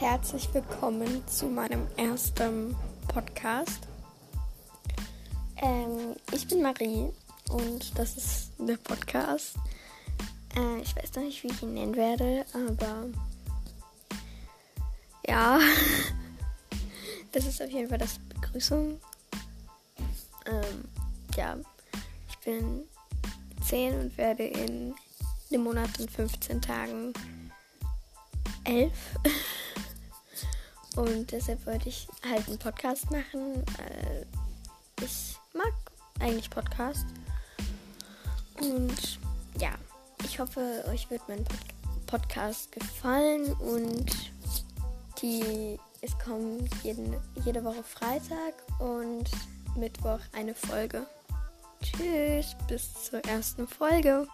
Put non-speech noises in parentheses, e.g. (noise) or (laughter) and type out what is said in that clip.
herzlich willkommen zu meinem ersten Podcast. Ähm, ich bin Marie und das ist der Podcast. Äh, ich weiß noch nicht, wie ich ihn nennen werde, aber ja, (laughs) das ist auf jeden Fall das Begrüßung. Ähm, ja, ich bin 10 und werde in einem Monat und 15 Tagen 11. (laughs) Und deshalb wollte ich halt einen Podcast machen. Äh, ich mag eigentlich Podcast. Und ja, ich hoffe, euch wird mein Pod Podcast gefallen. Und die, es kommt jeden, jede Woche Freitag und Mittwoch eine Folge. Tschüss, bis zur ersten Folge.